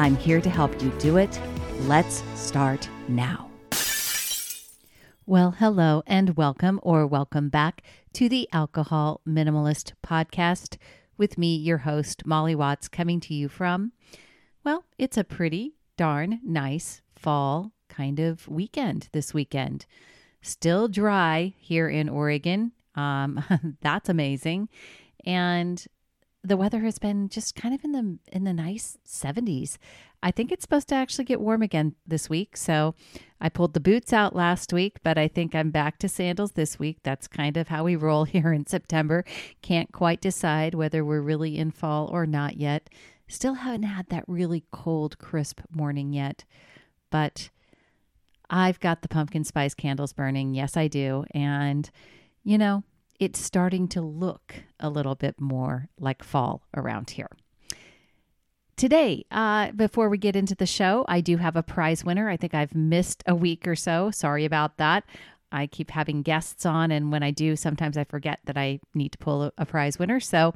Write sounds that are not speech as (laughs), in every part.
I'm here to help you do it. Let's start now. Well, hello and welcome or welcome back to the Alcohol Minimalist Podcast with me, your host, Molly Watts, coming to you from, well, it's a pretty darn nice fall kind of weekend this weekend. Still dry here in Oregon. Um, (laughs) that's amazing. And the weather has been just kind of in the in the nice 70s. I think it's supposed to actually get warm again this week. So I pulled the boots out last week, but I think I'm back to sandals this week. That's kind of how we roll (laughs) here in September. Can't quite decide whether we're really in fall or not yet. Still haven't had that really cold, crisp morning yet. But I've got the pumpkin spice candles burning. Yes, I do. And, you know, it's starting to look a little bit more like fall around here. Today, uh, before we get into the show, I do have a prize winner. I think I've missed a week or so. Sorry about that. I keep having guests on, and when I do, sometimes I forget that I need to pull a, a prize winner. So,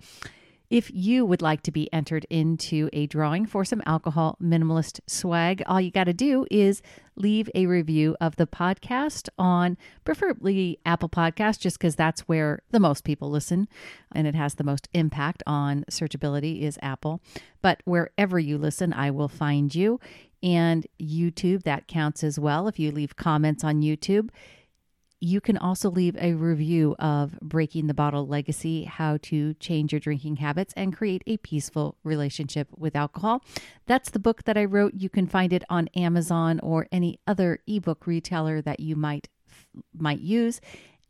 if you would like to be entered into a drawing for some alcohol minimalist swag, all you got to do is leave a review of the podcast on preferably Apple Podcast, just because that's where the most people listen and it has the most impact on searchability is Apple. But wherever you listen, I will find you. And YouTube, that counts as well. If you leave comments on YouTube, you can also leave a review of Breaking the Bottle Legacy How to Change Your Drinking Habits and Create a Peaceful Relationship with Alcohol. That's the book that I wrote. You can find it on Amazon or any other ebook retailer that you might might use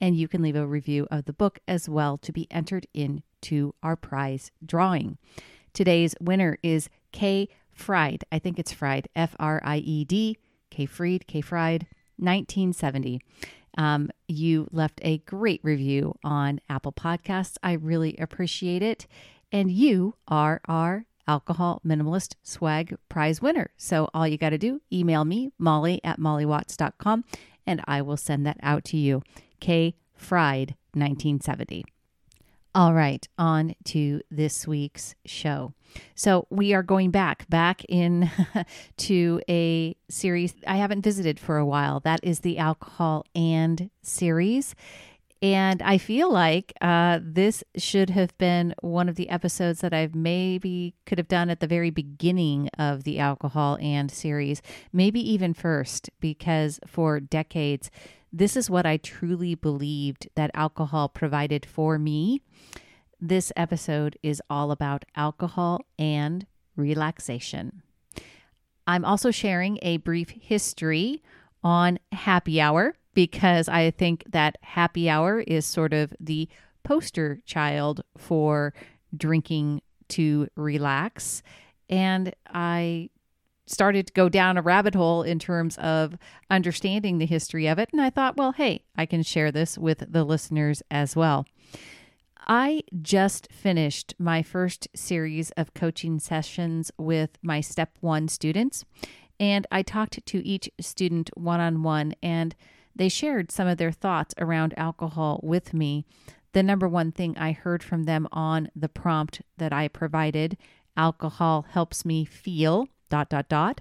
and you can leave a review of the book as well to be entered into our prize drawing. Today's winner is K Fried. I think it's Fried, F R I E D, K Fried, K Fried, 1970. Um, you left a great review on Apple Podcasts. I really appreciate it. And you are our alcohol minimalist swag prize winner. So all you got to do, email me, molly at mollywatts.com, and I will send that out to you. K Fried 1970. All right, on to this week's show. So we are going back, back in (laughs) to a series I haven't visited for a while. That is the Alcohol and series. And I feel like uh, this should have been one of the episodes that I've maybe could have done at the very beginning of the Alcohol and series, maybe even first, because for decades, this is what I truly believed that alcohol provided for me. This episode is all about alcohol and relaxation. I'm also sharing a brief history on happy hour because I think that happy hour is sort of the poster child for drinking to relax. And I started to go down a rabbit hole in terms of understanding the history of it. And I thought, well, hey, I can share this with the listeners as well. I just finished my first series of coaching sessions with my step one students, and I talked to each student one on one, and they shared some of their thoughts around alcohol with me. The number one thing I heard from them on the prompt that I provided alcohol helps me feel dot dot dot.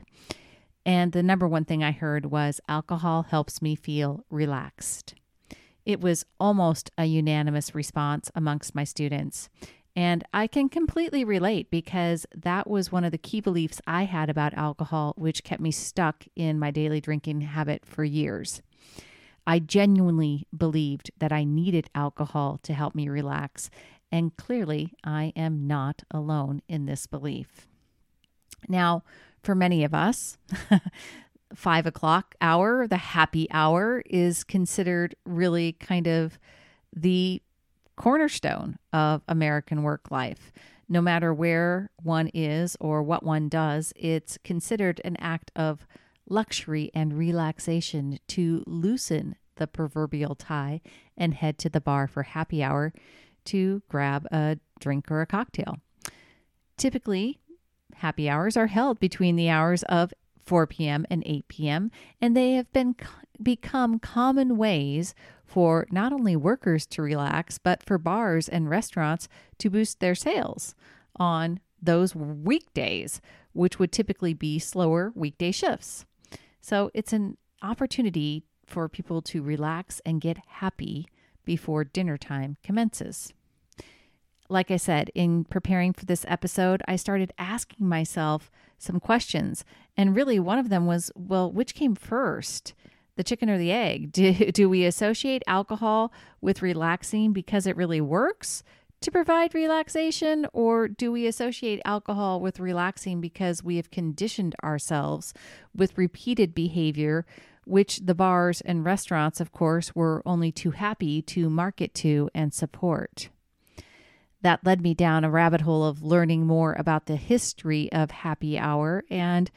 And the number one thing I heard was alcohol helps me feel relaxed. It was almost a unanimous response amongst my students. And I can completely relate because that was one of the key beliefs I had about alcohol, which kept me stuck in my daily drinking habit for years. I genuinely believed that I needed alcohol to help me relax, and clearly I am not alone in this belief. Now, for many of us, (laughs) five o'clock hour, the happy hour, is considered really kind of the cornerstone of American work life. No matter where one is or what one does, it's considered an act of luxury and relaxation to loosen the proverbial tie and head to the bar for happy hour to grab a drink or a cocktail. Typically, happy hours are held between the hours of 4 p.m. and 8 p.m., and they have been become common ways for not only workers to relax, but for bars and restaurants to boost their sales on those weekdays, which would typically be slower weekday shifts. So it's an opportunity for people to relax and get happy before dinner time commences. Like I said, in preparing for this episode, I started asking myself some questions. And really, one of them was well, which came first? the chicken or the egg? (laughs) Do, do we associate alcohol with relaxing because it really works to provide relaxation, or do we associate alcohol with relaxing because we have conditioned ourselves with repeated behavior, which the bars and restaurants, of course, were only too happy to market to and support? That led me down a rabbit hole of learning more about the history of happy hour and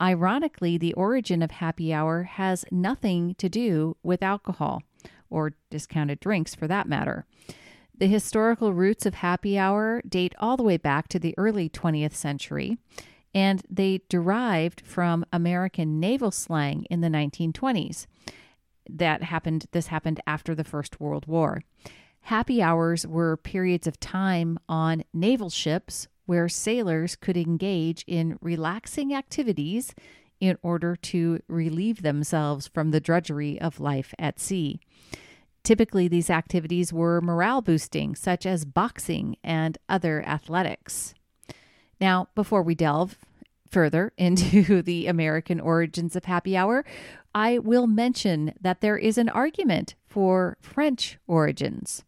Ironically, the origin of happy hour has nothing to do with alcohol, or discounted drinks for that matter. The historical roots of happy hour date all the way back to the early 20th century, and they derived from American naval slang in the 1920s. That happened this happened after the First World War. Happy hours were periods of time on naval ships where sailors could engage in relaxing activities in order to relieve themselves from the drudgery of life at sea. Typically, these activities were morale boosting, such as boxing and other athletics. Now, before we delve further (laughs) into the American origins of happy hour, I will mention that there is an argument for French origins.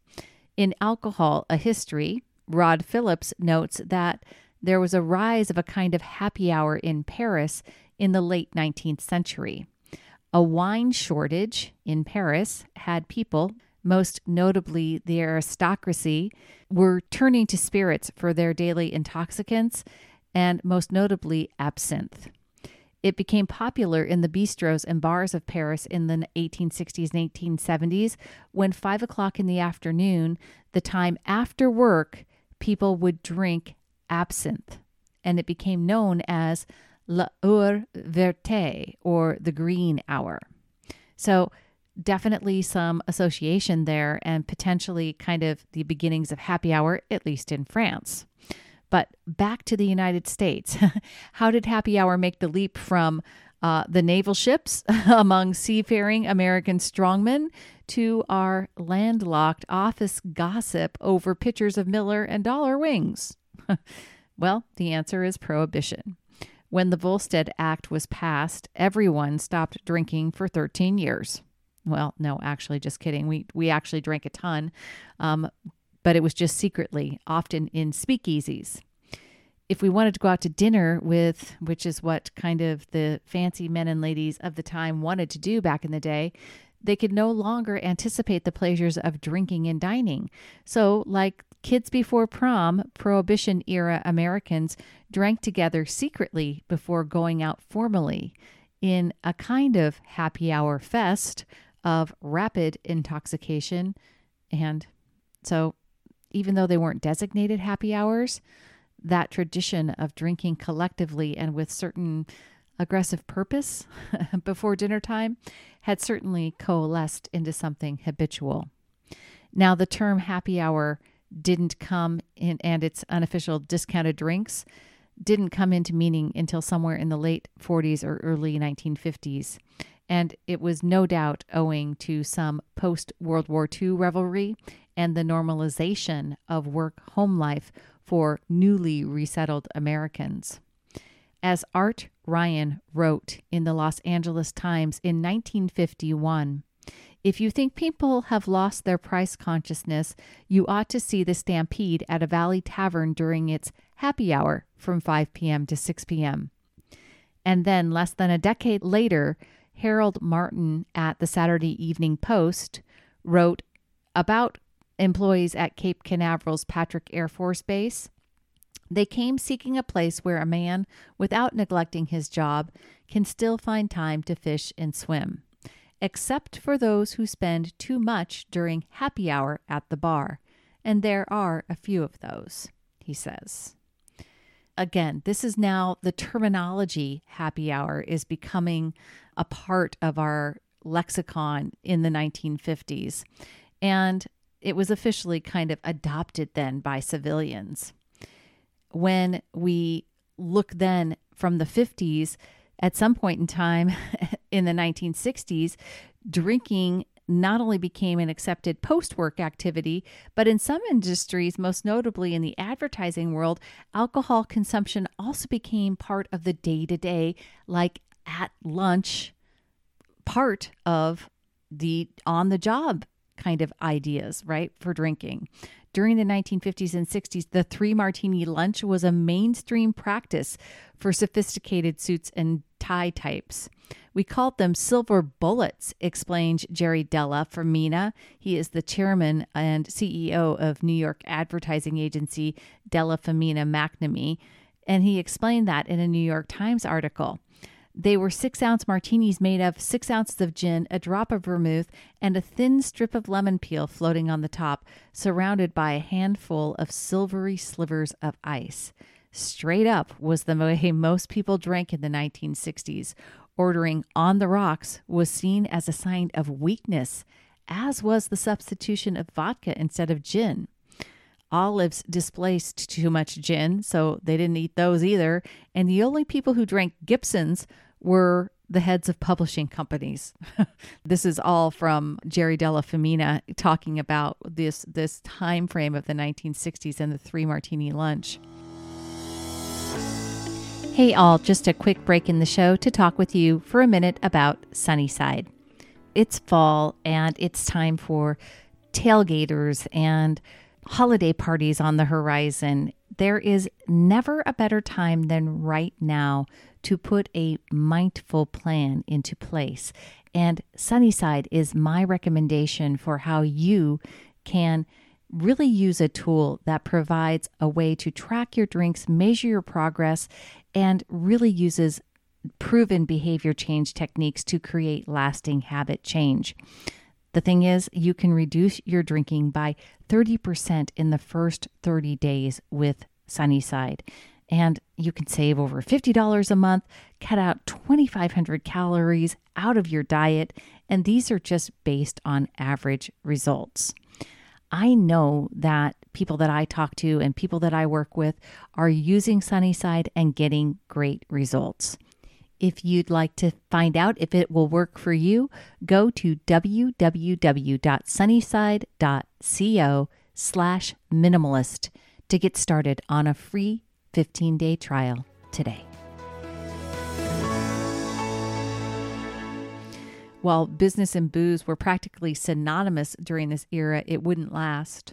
In Alcohol, a History, Rod Phillips notes that there was a rise of a kind of happy hour in Paris in the late 19th century. A wine shortage in Paris had people, most notably the aristocracy, were turning to spirits for their daily intoxicants, and most notably absinthe. It became popular in the bistros and bars of Paris in the 1860s and 1870s when five o'clock in the afternoon, the time after work, people would drink absinthe, and it became known as la heure verte or the green hour. So, definitely some association there and potentially kind of the beginnings of happy hour, at least in France. But back to the United States. (laughs) How did happy hour make the leap from uh, the naval ships (laughs) among seafaring American strongmen to our landlocked office gossip over pictures of Miller and dollar wings? (laughs) well, the answer is prohibition. When the Volstead Act was passed, everyone stopped drinking for 13 years. Well, no, actually, just kidding. We we actually drank a ton, um, but it was just secretly, often in speakeasies if we wanted to go out to dinner with, which is what kind of the fancy men and ladies of the time wanted to do back in the day, they could no longer anticipate the pleasures of drinking and dining. So, like kids before prom, Prohibition era Americans drank together secretly before going out formally in a kind of happy hour fest of rapid intoxication. And so, even though they weren't designated happy hours, that tradition of drinking collectively and with certain aggressive purpose (laughs) before dinner time had certainly coalesced into something habitual. Now, the term happy hour didn't come in, and its unofficial discounted drinks didn't come into meaning until somewhere in the late 40s or early 1950s. And it was no doubt owing to some post World War II revelry and the normalization of work home life for newly resettled Americans. As Art Ryan wrote in the Los Angeles Times in 1951, if you think people have lost their price consciousness, you ought to see the stampede at a Valley Tavern during its happy hour from 5 p.m. to 6 p.m. And then, less than a decade later, Harold Martin at the Saturday Evening Post wrote about employees at Cape Canaveral's Patrick Air Force Base. They came seeking a place where a man, without neglecting his job, can still find time to fish and swim except for those who spend too much during happy hour at the bar. And there are a few of those, he says. Again, this is now the terminology happy hour is becoming a part of our lexicon in the 1950s. And it was officially kind of adopted then by civilians. When we look then from the 50s, at some point in time (laughs) in the 1960s, drinking not only became an accepted post work activity, but in some industries, most notably in the advertising world, alcohol consumption also became part of the day to day, like at lunch, part of the on the job kind of ideas, right, for drinking. During the 1950s and 60s, the three martini lunch was a mainstream practice for sophisticated suits and tie types. We called them silver bullets, explained Jerry Della Femina. He is the chairman and CEO of New York advertising agency Della Femina McNamee. And he explained that in a New York Times article. They were six ounce martinis made of six ounces of gin, a drop of vermouth, and a thin strip of lemon peel floating on the top, surrounded by a handful of silvery slivers of ice. Straight up was the way (laughs) most people drank in the 1960s. Ordering on the rocks was seen as a sign of weakness, as was the substitution of vodka instead of gin. Olives displaced too much gin, so they didn't eat those either. And the only people who drank Gibsons were the heads of publishing companies. (laughs) this is all from Jerry Della Femina talking about this this time frame of the 1960s and the three martini lunch. Hey all, just a quick break in the show to talk with you for a minute about Sunnyside. It's fall and it's time for tailgaters and holiday parties on the horizon. There is never a better time than right now to put a mindful plan into place. And Sunnyside is my recommendation for how you can really use a tool that provides a way to track your drinks, measure your progress, and really uses proven behavior change techniques to create lasting habit change. The thing is, you can reduce your drinking by 30% in the first 30 days with Sunnyside and you can save over $50 a month, cut out 2,500 calories out of your diet, and these are just based on average results. I know that people that I talk to and people that I work with are using Sunnyside and getting great results. If you'd like to find out if it will work for you, go to www.sunnyside.co slash minimalist to get started on a free 15 day trial today. While business and booze were practically synonymous during this era, it wouldn't last.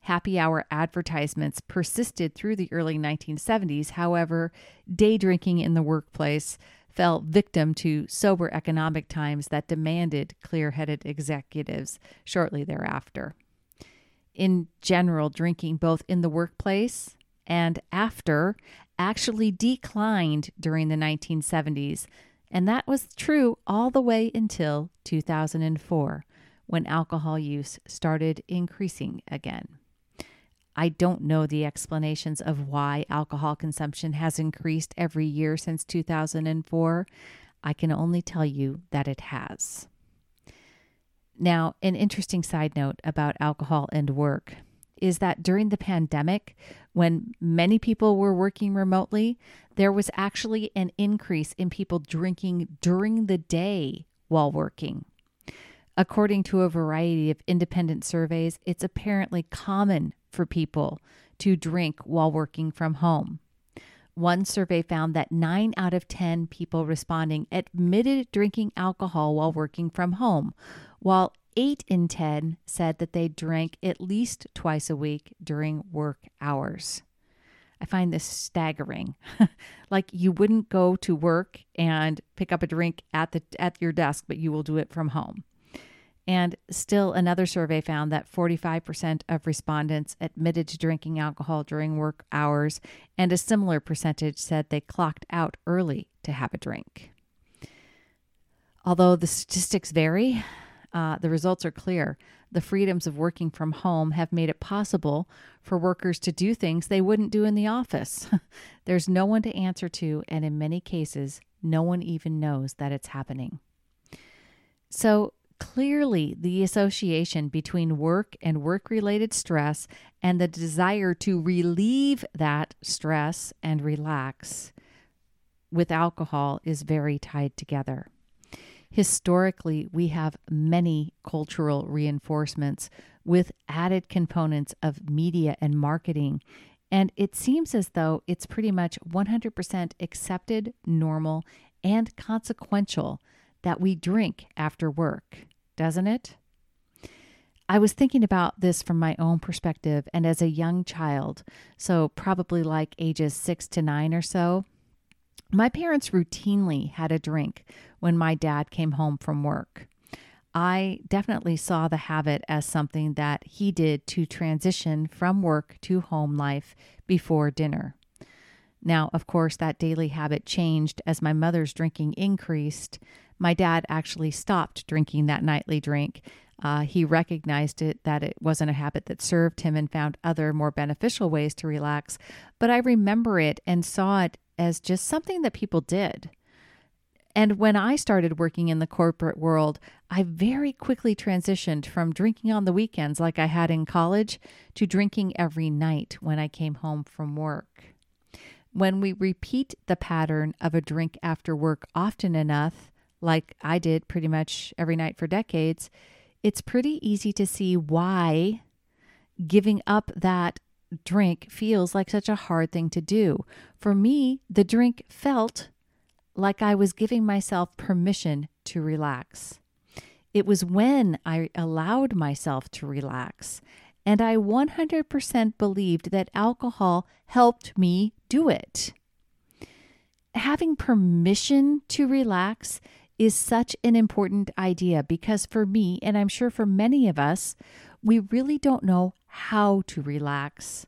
Happy hour advertisements persisted through the early 1970s. However, day drinking in the workplace fell victim to sober economic times that demanded clear headed executives shortly thereafter. In general, drinking both in the workplace and after actually declined during the 1970s. And that was true all the way until 2004, when alcohol use started increasing again. I don't know the explanations of why alcohol consumption has increased every year since 2004. I can only tell you that it has. Now, an interesting side note about alcohol and work is that during the pandemic, when many people were working remotely, there was actually an increase in people drinking during the day while working. According to a variety of independent surveys, it's apparently common for people to drink while working from home. One survey found that 9 out of 10 people responding admitted drinking alcohol while working from home, while 8 in 10 said that they drank at least twice a week during work hours. I find this staggering. (laughs) like you wouldn't go to work and pick up a drink at the at your desk, but you will do it from home. And still another survey found that 45% of respondents admitted to drinking alcohol during work hours, and a similar percentage said they clocked out early to have a drink. Although the statistics vary, uh, the results are clear. The freedoms of working from home have made it possible for workers to do things they wouldn't do in the office. (laughs) There's no one to answer to, and in many cases, no one even knows that it's happening. So, clearly, the association between work and work related stress and the desire to relieve that stress and relax with alcohol is very tied together. Historically, we have many cultural reinforcements with added components of media and marketing. And it seems as though it's pretty much 100% accepted, normal, and consequential that we drink after work, doesn't it? I was thinking about this from my own perspective and as a young child, so probably like ages six to nine or so. My parents routinely had a drink when my dad came home from work. I definitely saw the habit as something that he did to transition from work to home life before dinner. Now, of course, that daily habit changed as my mother's drinking increased. My dad actually stopped drinking that nightly drink. Uh, he recognized it that it wasn't a habit that served him and found other more beneficial ways to relax. But I remember it and saw it as just something that people did. And when I started working in the corporate world, I very quickly transitioned from drinking on the weekends like I had in college to drinking every night when I came home from work. When we repeat the pattern of a drink after work often enough, like I did pretty much every night for decades, it's pretty easy to see why giving up that drink feels like such a hard thing to do. For me, the drink felt like I was giving myself permission to relax. It was when I allowed myself to relax, and I 100% believed that alcohol helped me do it. Having permission to relax is such an important idea because for me, and I'm sure for many of us, we really don't know how to relax.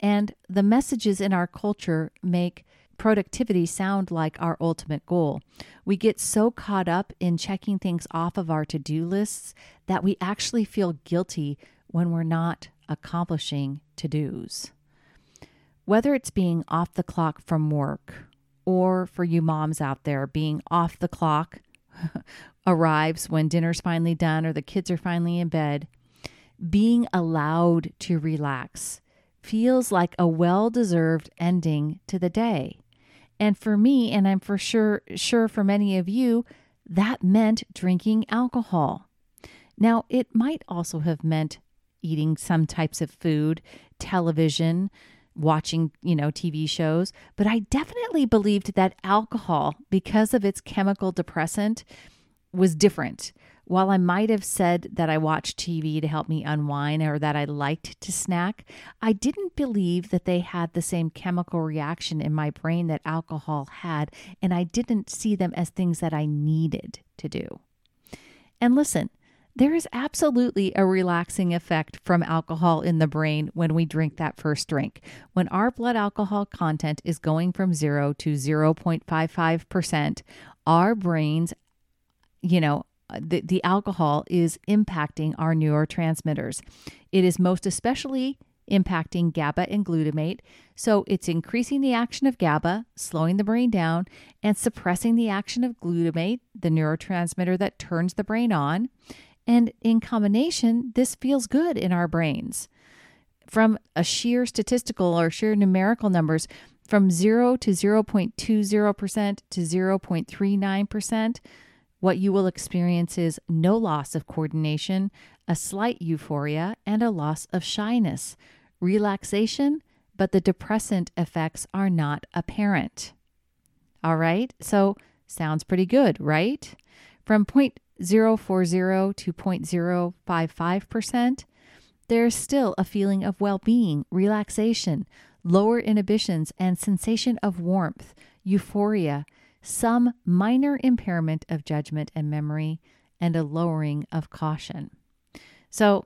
And the messages in our culture make productivity sound like our ultimate goal. We get so caught up in checking things off of our to do lists that we actually feel guilty when we're not accomplishing to dos. Whether it's being off the clock from work, or for you moms out there, being off the clock (laughs) arrives when dinner's finally done or the kids are finally in bed, being allowed to relax feels like a well deserved ending to the day. And for me, and I'm for sure sure for many of you, that meant drinking alcohol. Now, it might also have meant eating some types of food, television, watching, you know, TV shows, but I definitely believed that alcohol, because of its chemical depressant, was different. While I might have said that I watched TV to help me unwind or that I liked to snack, I didn't believe that they had the same chemical reaction in my brain that alcohol had, and I didn't see them as things that I needed to do. And listen, there is absolutely a relaxing effect from alcohol in the brain when we drink that first drink. When our blood alcohol content is going from 0 to 0.55%, our brains, you know, Uh, the, the alcohol is impacting our neurotransmitters. It is most especially impacting GABA and glutamate. So it's increasing the action of GABA, slowing the brain down, and suppressing the action of glutamate, the neurotransmitter that turns the brain on. And in combination, this feels good in our brains. From a sheer statistical or sheer numerical numbers, from 0 to 0.20% to 0.39%, what you will experience is no loss of coordination, a slight euphoria, and a loss of shyness, relaxation, but the depressant effects are not apparent. All right, so sounds pretty good, right? From 0.040 to 0.055%, there's still a feeling of well being, relaxation, lower inhibitions, and sensation of warmth, euphoria, some minor impairment of judgment and memory, and a lowering of caution. So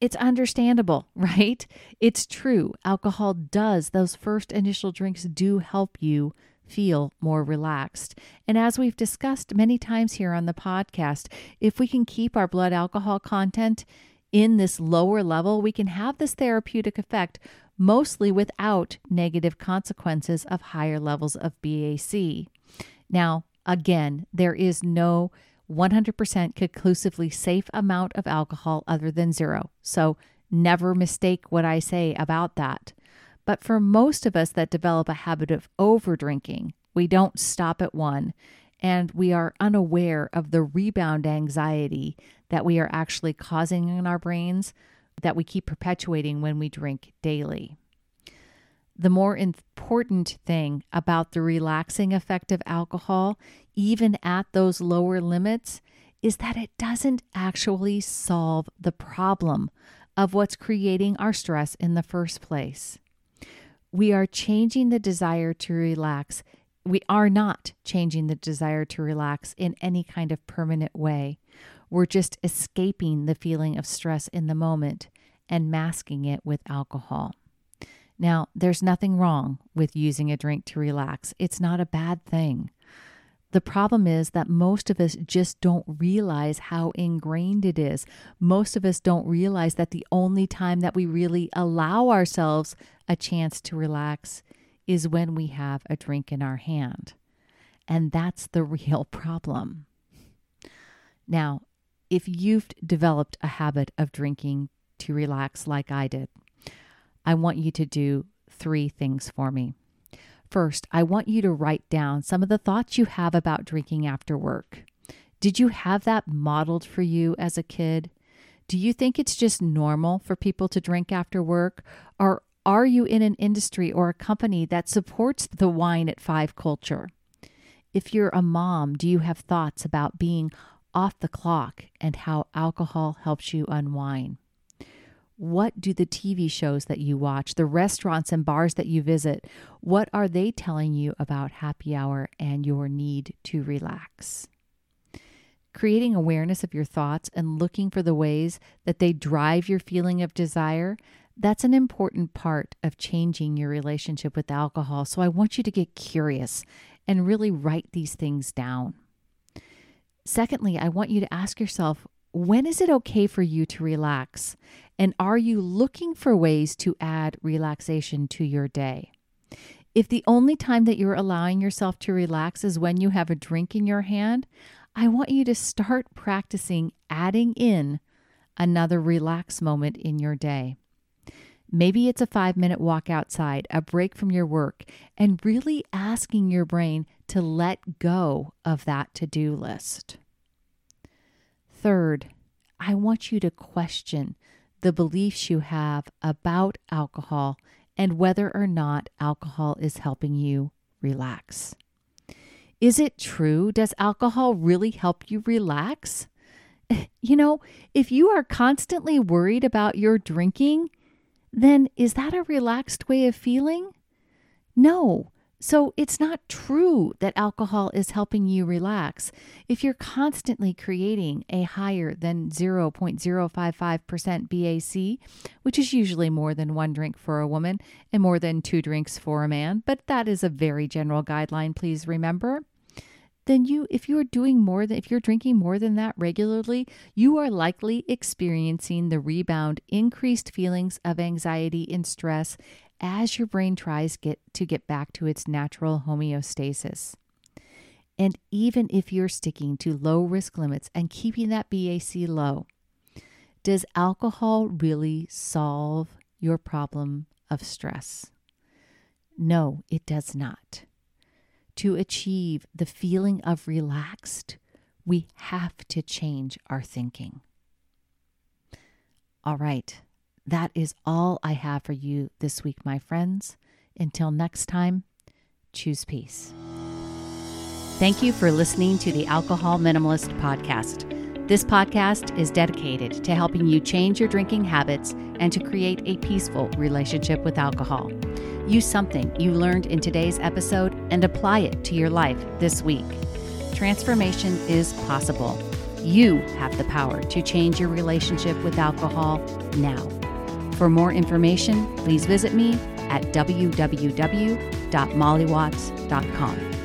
it's understandable, (laughs) right? It's true. Alcohol does, those first initial drinks do help you feel more relaxed. And as we've discussed many times here on the podcast, if we can keep our blood alcohol content in this lower level, we can have this therapeutic effect mostly without negative consequences of higher levels of BAC. Now, again, there is no 100% conclusively safe amount of alcohol other than zero. So never mistake what I say about that. But for most of us that develop a habit of over drinking, we don't stop at one and we are unaware of the rebound anxiety that we are actually causing in our brains that we keep perpetuating when we drink daily. The more important thing about the relaxing effect of alcohol, even at those lower limits, is that it doesn't actually solve the problem of what's creating our stress in the first place. We are changing the desire to relax. We are not changing the desire to relax in any kind of permanent way. We're just escaping the feeling of stress in the moment and masking it with alcohol. Now, there's nothing wrong with using a drink to relax, it's not a bad thing. The problem is that most of us just don't realize how ingrained it is. Most of us don't realize that the only time that we really allow ourselves a chance to relax is when we have a drink in our hand. And that's the (laughs) real problem. Now, if you've developed a habit of drinking to relax like I did, I want you to do three things for me. First, I want you to write down some of the thoughts you have about drinking after work. Did you have that modeled for you as a kid? Do you think it's just normal for people to drink after work? Or are you in an industry or a company that supports the wine at five culture? If you're a mom, do you have thoughts about being off the clock and how alcohol helps you unwind? What do the TV shows that you watch, the restaurants and bars that you visit, what are they telling you about happy hour and your need to relax? Creating awareness of your thoughts and looking for the ways that they drive your feeling of desire, that's an important part of changing your relationship with alcohol. So I want you to get curious and really write these things down. Secondly, I want you to ask yourself when is it okay for you to relax? And are you looking for ways to add relaxation to your day? If the only time that you're allowing yourself to relax is when you have a drink in your hand, I want you to start practicing adding in another relax moment in your day. Maybe it's a five minute walk outside, a break from your work, and really asking your brain to let go of that to do list. Third, I want you to question the beliefs you have about alcohol and whether or not alcohol is helping you relax. Is it true? Does alcohol really help you relax? (laughs) You know, if you are constantly worried about your drinking, then is that a relaxed way of feeling? No. So it's not true that alcohol is helping you relax. If you're constantly creating a higher than 0.055% BAC, which is usually more than one drink for a woman and more than two drinks for a man, but that is a very general guideline, please remember. Then you if you are doing more than if you're drinking more than that regularly, you are likely experiencing the rebound increased feelings of anxiety and stress as your brain tries get to get back to its natural homeostasis. And even if you're sticking to low risk limits and keeping that BAC low, does alcohol really solve your problem of stress? No, it does not. To achieve the feeling of relaxed, We have to change our thinking. All right, that is all I have for you this week, my friends. Until next time, choose peace. Thank you for listening to the Alcohol Minimalist Podcast. This podcast is dedicated to helping you change your drinking habits and to create a peaceful relationship with alcohol. Use something you learned in today's episode and apply it to your life this week. Transformation is possible. You have the power to change your relationship with alcohol now. For more information, please visit me at www.mollywatts.com.